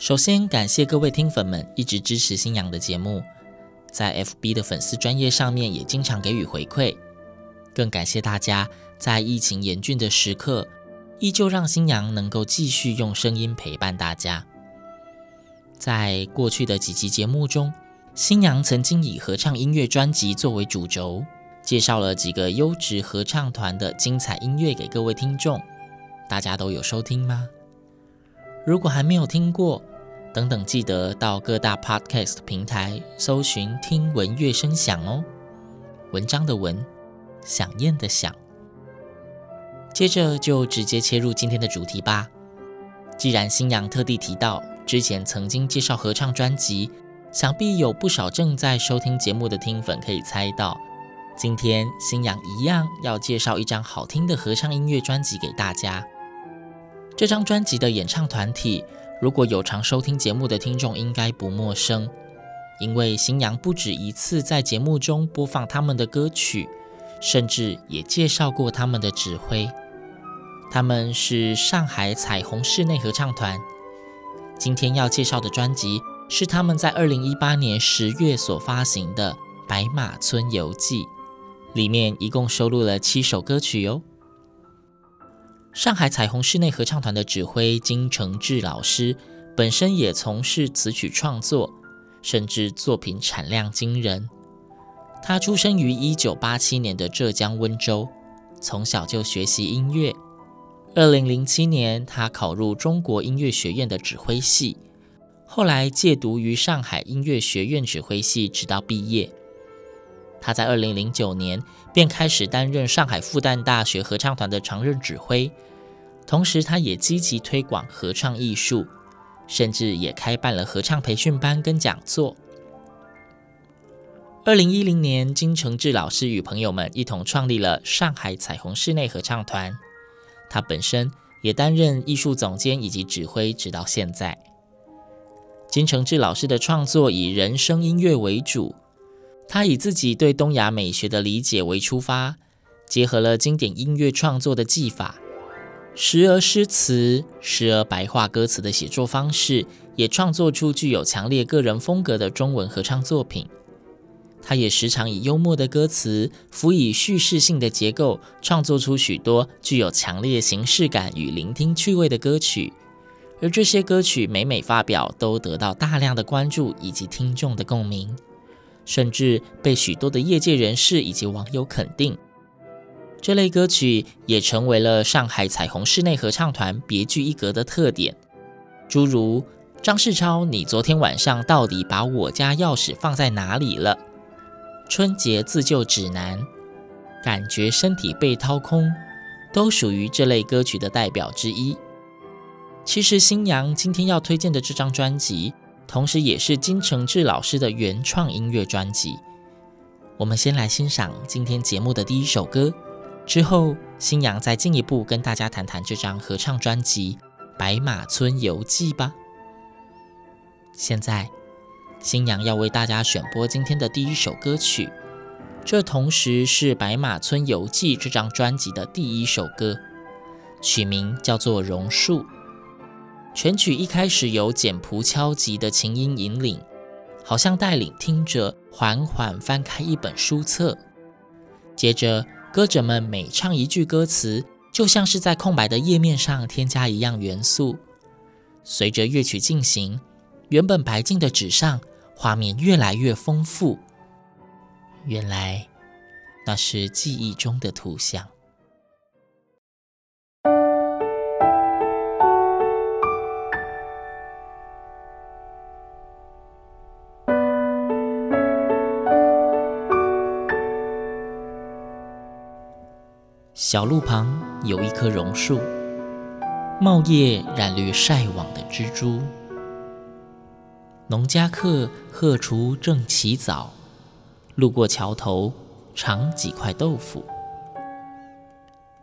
首先，感谢各位听粉们一直支持新阳的节目，在 FB 的粉丝专页上面也经常给予回馈。更感谢大家在疫情严峻的时刻，依旧让星洋能够继续用声音陪伴大家。在过去的几期节目中，星洋曾经以合唱音乐专辑作为主轴。介绍了几个优质合唱团的精彩音乐给各位听众，大家都有收听吗？如果还没有听过，等等记得到各大 Podcast 平台搜寻“听闻乐声响”哦。文章的文，响应的响。接着就直接切入今天的主题吧。既然新阳特地提到之前曾经介绍合唱专辑，想必有不少正在收听节目的听粉可以猜到。今天新阳一样要介绍一张好听的合唱音乐专辑给大家。这张专辑的演唱团体，如果有常收听节目的听众应该不陌生，因为星洋不止一次在节目中播放他们的歌曲，甚至也介绍过他们的指挥。他们是上海彩虹室内合唱团。今天要介绍的专辑是他们在二零一八年十月所发行的《白马村游记》。里面一共收录了七首歌曲哟。上海彩虹室内合唱团的指挥金承志老师本身也从事词曲创作，甚至作品产量惊人。他出生于一九八七年的浙江温州，从小就学习音乐。二零零七年，他考入中国音乐学院的指挥系，后来借读于上海音乐学院指挥系，直到毕业。他在二零零九年便开始担任上海复旦大学合唱团的常任指挥，同时他也积极推广合唱艺术，甚至也开办了合唱培训班跟讲座。二零一零年，金承志老师与朋友们一同创立了上海彩虹室内合唱团，他本身也担任艺术总监以及指挥，直到现在。金承志老师的创作以人声音乐为主。他以自己对东亚美学的理解为出发，结合了经典音乐创作的技法，时而诗词，时而白话歌词的写作方式，也创作出具有强烈个人风格的中文合唱作品。他也时常以幽默的歌词，辅以叙事性的结构，创作出许多具有强烈形式感与聆听趣味的歌曲。而这些歌曲每每发表，都得到大量的关注以及听众的共鸣。甚至被许多的业界人士以及网友肯定，这类歌曲也成为了上海彩虹室内合唱团别具一格的特点。诸如张世超，你昨天晚上到底把我家钥匙放在哪里了？春节自救指南，感觉身体被掏空，都属于这类歌曲的代表之一。其实新娘今天要推荐的这张专辑。同时，也是金承志老师的原创音乐专辑。我们先来欣赏今天节目的第一首歌，之后星洋再进一步跟大家谈谈这张合唱专辑《白马村游记》吧。现在，星洋要为大家选播今天的第一首歌曲，这同时是《白马村游记》这张专辑的第一首歌，曲名叫做《榕树》。全曲一开始由简朴敲击的琴音引领，好像带领听者缓缓翻开一本书册。接着，歌者们每唱一句歌词，就像是在空白的页面上添加一样元素。随着乐曲进行，原本白净的纸上画面越来越丰富。原来那是记忆中的图像。小路旁有一棵榕树，茂叶染绿晒网的蜘蛛。农家客荷锄正起早，路过桥头尝几块豆腐。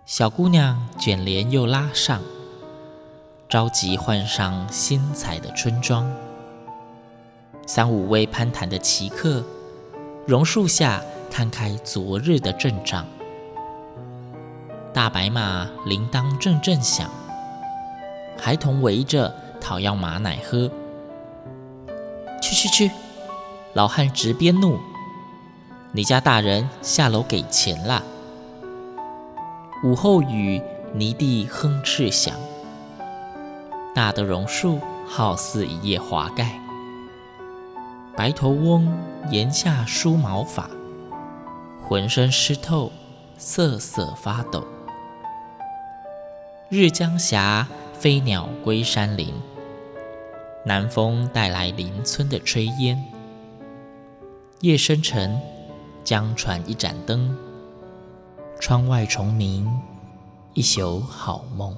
小姑娘卷帘又拉上，着急换上新彩的春装。三五位攀谈的奇客，榕树下摊开昨日的阵仗。大白马铃铛阵阵响，孩童围着讨要马奶喝。去去去！老汉直鞭怒：“你家大人下楼给钱啦！”午后雨泥地哼翅响，大的榕树好似一叶华盖。白头翁檐下梳毛发，浑身湿透，瑟瑟发抖。日将霞，飞鸟归山林。南风带来邻村的炊烟。夜深沉，江船一盏灯。窗外虫鸣，一宿好梦。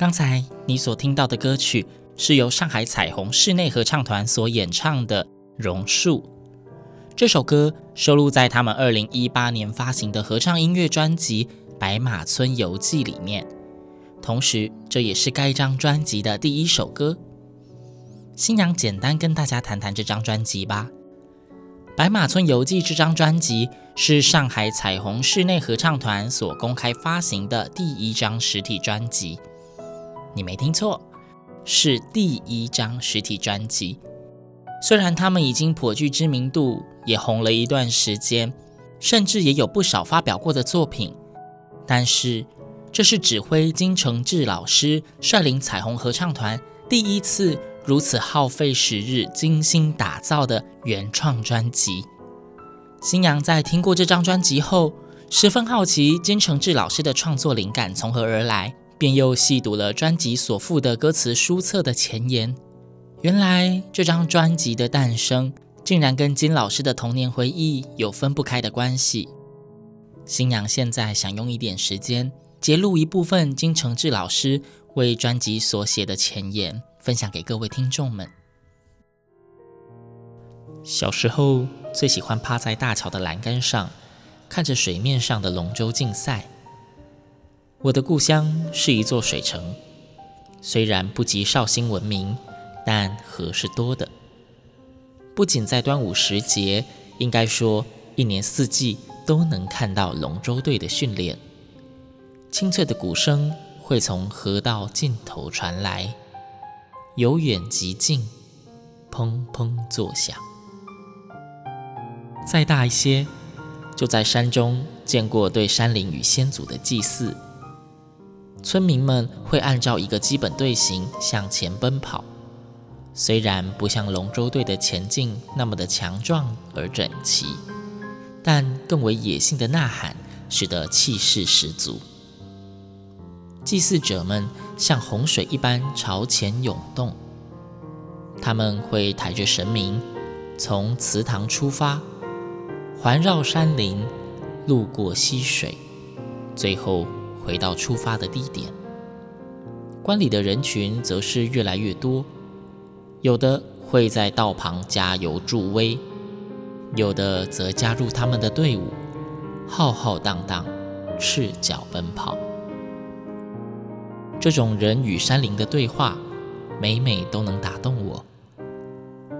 刚才你所听到的歌曲是由上海彩虹室内合唱团所演唱的《榕树》。这首歌收录在他们二零一八年发行的合唱音乐专辑《白马村游记》里面，同时这也是该张专辑的第一首歌。新娘简单跟大家谈谈这张专辑吧。《白马村游记》这张专辑是上海彩虹室内合唱团所公开发行的第一张实体专辑。你没听错，是第一张实体专辑。虽然他们已经颇具知名度，也红了一段时间，甚至也有不少发表过的作品，但是这是指挥金承志老师率领彩虹合唱团第一次如此耗费时日、精心打造的原创专辑。星洋在听过这张专辑后，十分好奇金承志老师的创作灵感从何而来，便又细读了专辑所附的歌词书册的前言。原来这张专辑的诞生，竟然跟金老师的童年回忆有分不开的关系。新娘现在想用一点时间，节录一部分金承志老师为专辑所写的前言，分享给各位听众们。小时候最喜欢趴在大桥的栏杆上，看着水面上的龙舟竞赛。我的故乡是一座水城，虽然不及绍兴闻名。但河是多的，不仅在端午时节，应该说一年四季都能看到龙舟队的训练。清脆的鼓声会从河道尽头传来，由远及近，砰砰作响。再大一些，就在山中见过对山林与先祖的祭祀。村民们会按照一个基本队形向前奔跑。虽然不像龙舟队的前进那么的强壮而整齐，但更为野性的呐喊使得气势十足。祭祀者们像洪水一般朝前涌动，他们会抬着神明从祠堂出发，环绕山林，路过溪水，最后回到出发的地点。观礼的人群则是越来越多。有的会在道旁加油助威，有的则加入他们的队伍，浩浩荡荡，赤脚奔跑。这种人与山林的对话，每每都能打动我。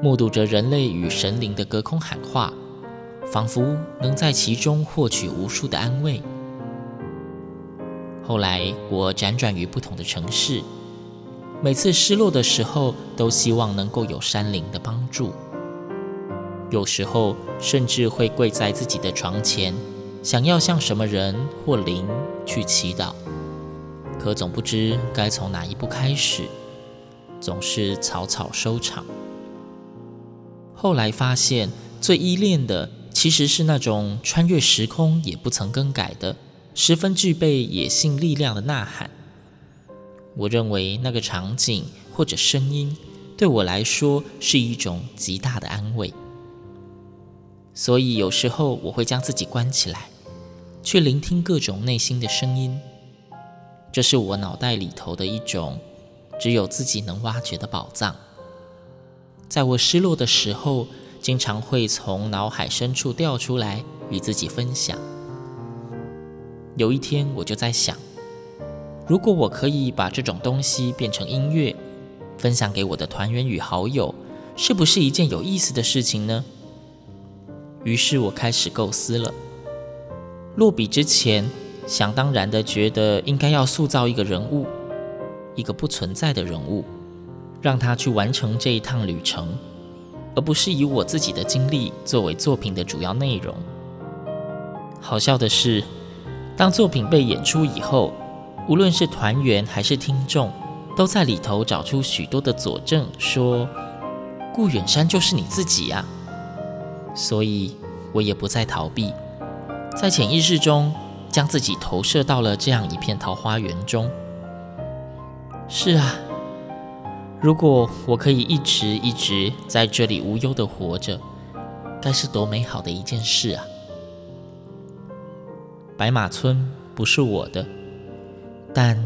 目睹着人类与神灵的隔空喊话，仿佛能在其中获取无数的安慰。后来，我辗转于不同的城市。每次失落的时候，都希望能够有山灵的帮助。有时候甚至会跪在自己的床前，想要向什么人或灵去祈祷，可总不知该从哪一步开始，总是草草收场。后来发现，最依恋的其实是那种穿越时空也不曾更改的、十分具备野性力量的呐喊。我认为那个场景或者声音对我来说是一种极大的安慰，所以有时候我会将自己关起来，去聆听各种内心的声音。这是我脑袋里头的一种只有自己能挖掘的宝藏。在我失落的时候，经常会从脑海深处调出来与自己分享。有一天，我就在想。如果我可以把这种东西变成音乐，分享给我的团员与好友，是不是一件有意思的事情呢？于是我开始构思了。落笔之前，想当然的觉得应该要塑造一个人物，一个不存在的人物，让他去完成这一趟旅程，而不是以我自己的经历作为作品的主要内容。好笑的是，当作品被演出以后，无论是团员还是听众，都在里头找出许多的佐证，说顾远山就是你自己呀。所以，我也不再逃避，在潜意识中将自己投射到了这样一片桃花源中。是啊，如果我可以一直一直在这里无忧地活着，该是多美好的一件事啊！白马村不是我的。但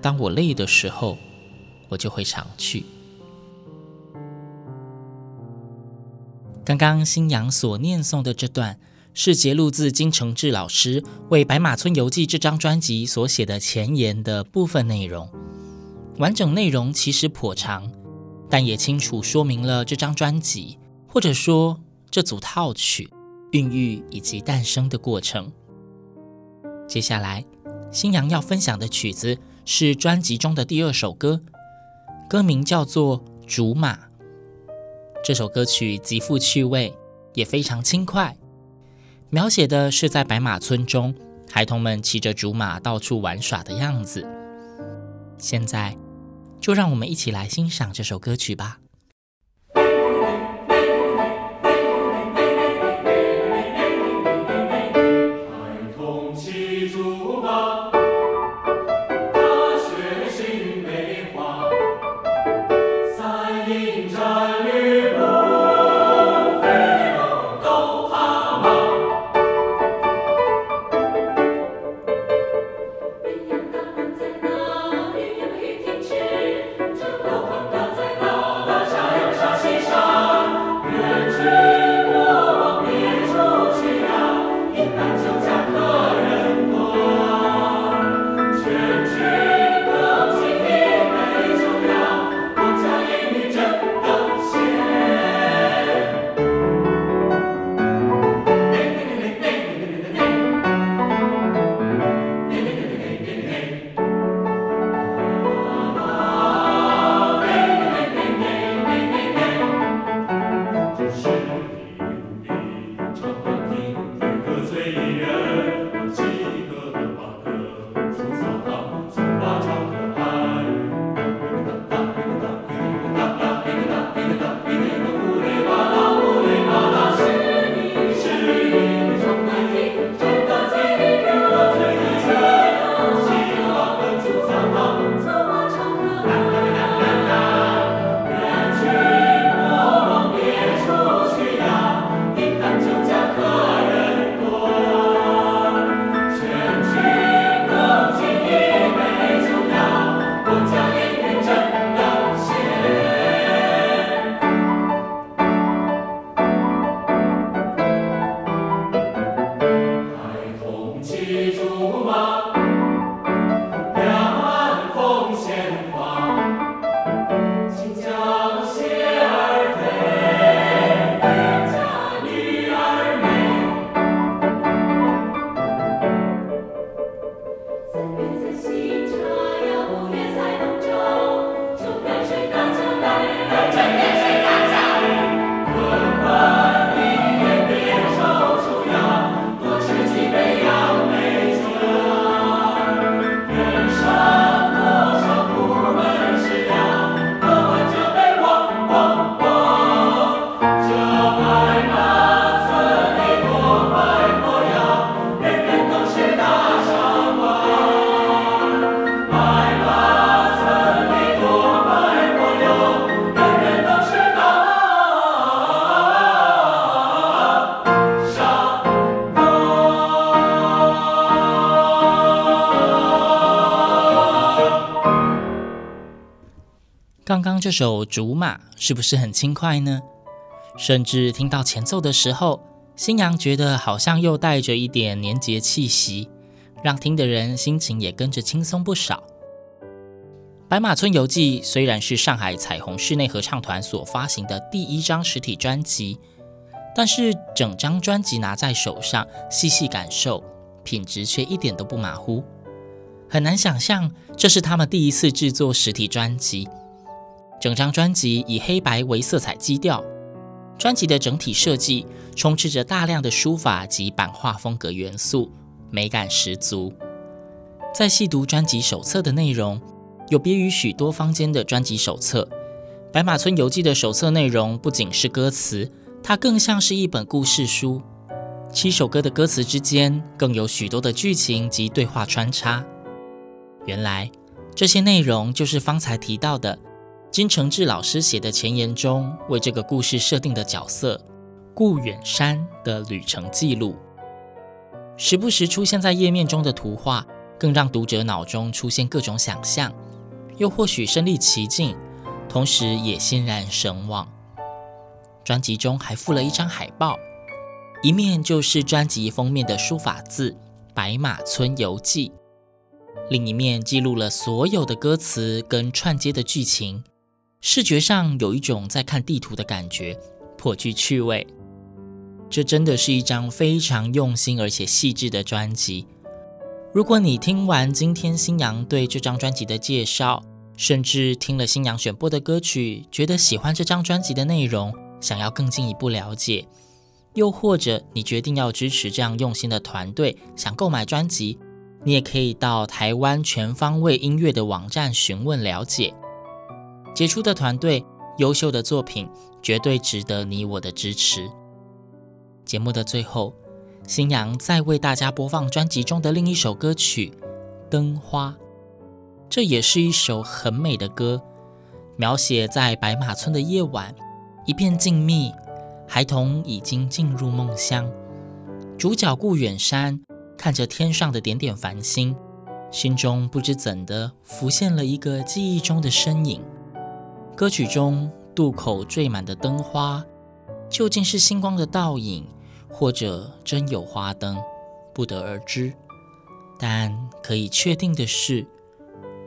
当我累的时候，我就会常去。刚刚新阳所念诵的这段，是节录自金承志老师为《白马村游记》这张专辑所写的前言的部分内容。完整内容其实颇长，但也清楚说明了这张专辑，或者说这组套曲孕育以及诞生的过程。接下来，星洋要分享的曲子是专辑中的第二首歌，歌名叫做《竹马》。这首歌曲极富趣味，也非常轻快，描写的是在白马村中，孩童们骑着竹马到处玩耍的样子。现在，就让我们一起来欣赏这首歌曲吧。这首《竹马》是不是很轻快呢？甚至听到前奏的时候，星洋觉得好像又带着一点年节气息，让听的人心情也跟着轻松不少。《白马村游记》虽然是上海彩虹室内合唱团所发行的第一张实体专辑，但是整张专辑拿在手上细细感受，品质却一点都不马虎。很难想象这是他们第一次制作实体专辑。整张专辑以黑白为色彩基调，专辑的整体设计充斥着大量的书法及版画风格元素，美感十足。在细读专辑手册的内容，有别于许多坊间的专辑手册，《白马村游记》的手册内容不仅是歌词，它更像是一本故事书。七首歌的歌词之间，更有许多的剧情及对话穿插。原来，这些内容就是方才提到的。金承志老师写的前言中，为这个故事设定的角色顾远山的旅程记录，时不时出现在页面中的图画，更让读者脑中出现各种想象，又或许身历其境，同时也欣然神往。专辑中还附了一张海报，一面就是专辑封面的书法字《白马村游记》，另一面记录了所有的歌词跟串接的剧情，视觉上有一种在看地图的感觉，颇具趣味。这真的是一张非常用心而且细致的专辑。如果你听完今天星洋对这张专辑的介绍，甚至听了星洋选播的歌曲，觉得喜欢这张专辑的内容，想要更进一步了解，又或者你决定要支持这样用心的团队，想购买专辑，你也可以到台湾全方位音乐的网站询问了解。杰出的团队，优秀的作品，绝对值得你我的支持。节目的最后，新娘再为大家播放专辑中的另一首歌曲《灯花》，这也是一首很美的歌，描写在白马村的夜晚。一片静谧，孩童已经进入梦乡。主角顾远山看着天上的点点繁星，心中不知怎的浮现了一个记忆中的身影。歌曲中渡口缀满的灯花，究竟是星光的倒影，或者真有花灯，不得而知。但可以确定的是，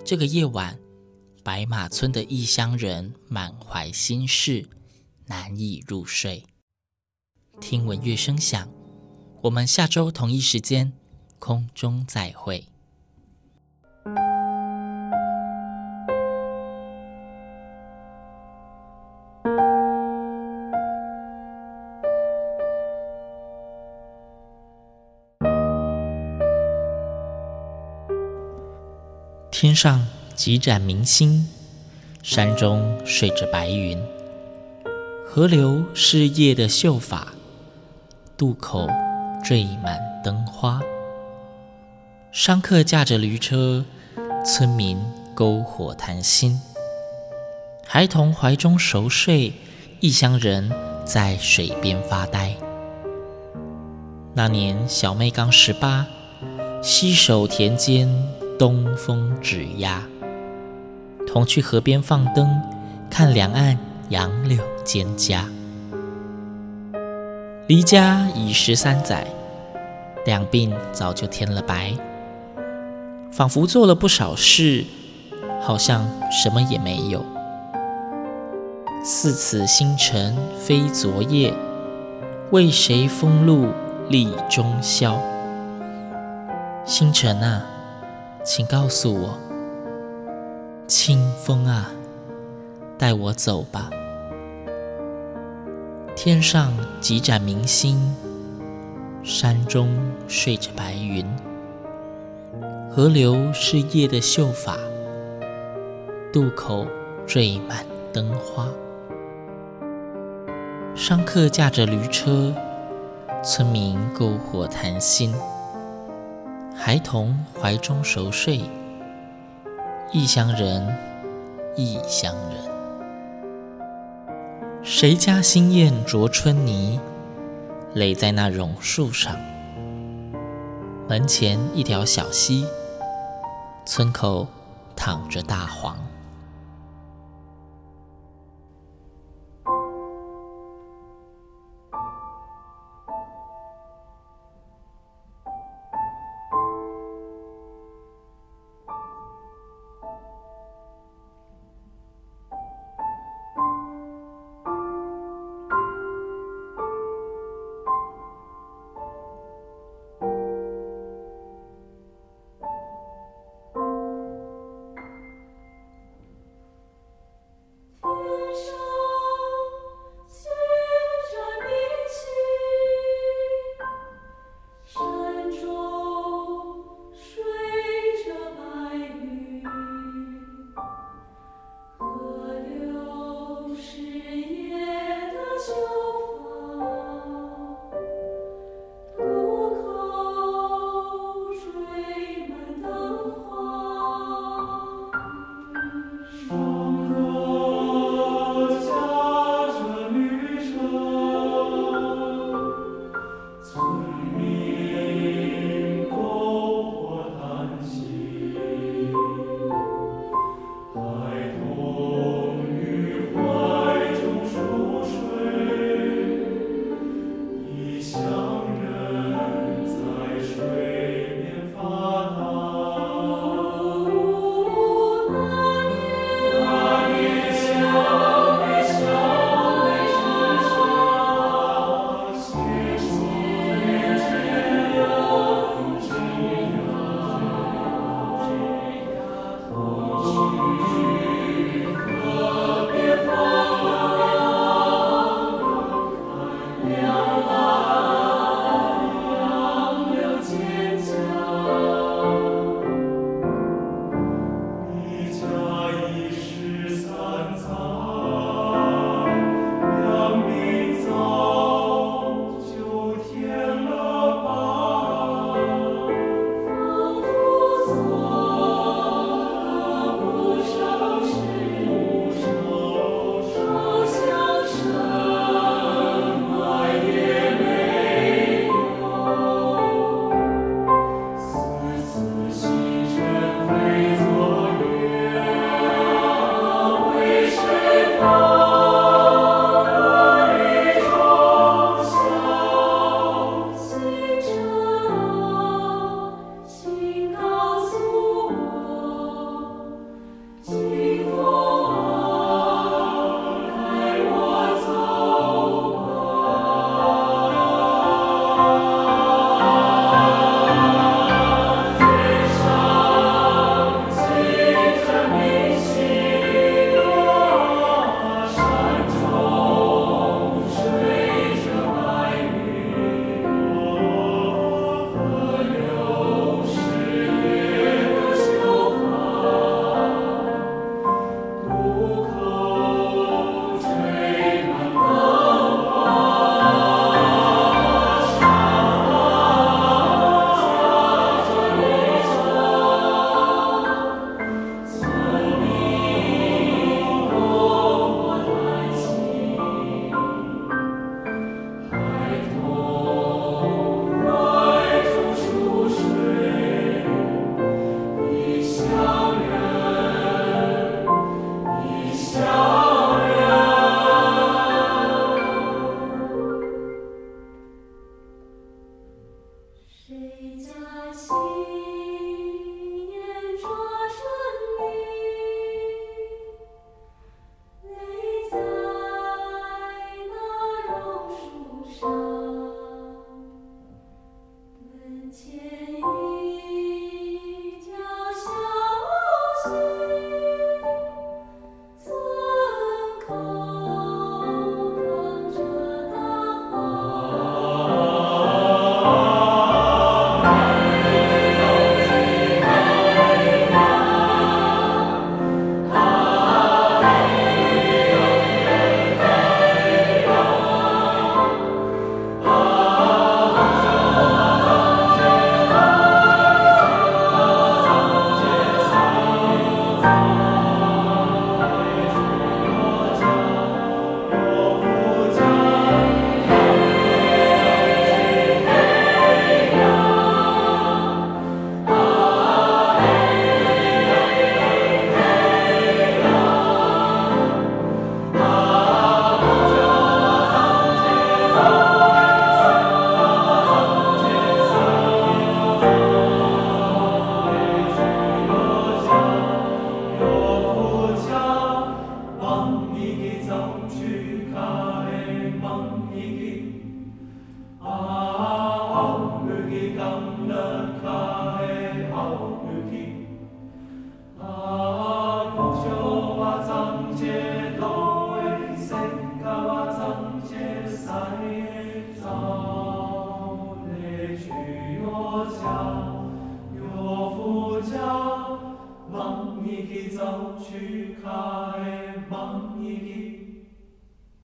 这个夜晚，白马村的异乡人满怀心事。难以入睡。听闻乐声响，我们下周同一时间空中再会。天上几盏明星，山中睡着白云。河流是夜的秀发，渡口缀满灯花。商客驾着驴车，村民篝火谈心。孩童怀中熟睡，异乡人在水边发呆。那年小妹刚十八，携手田间东风指压，同去河边放灯，看两岸杨柳蒹葭，离家已十三载，两鬓早就添了白，仿佛做了不少事，好像什么也没有。似此星辰非昨夜，为谁风露立中宵？星辰啊，请告诉我，清风啊，带我走吧。天上几盏明星，山中睡着白云。河流是夜的秀发，渡口缀满灯花。商客驾着驴车，村民篝火谈心。孩童怀中熟睡，异乡人，异乡人。谁家新燕啄春泥，垒在那榕树上。门前一条小溪，村口躺着大黄。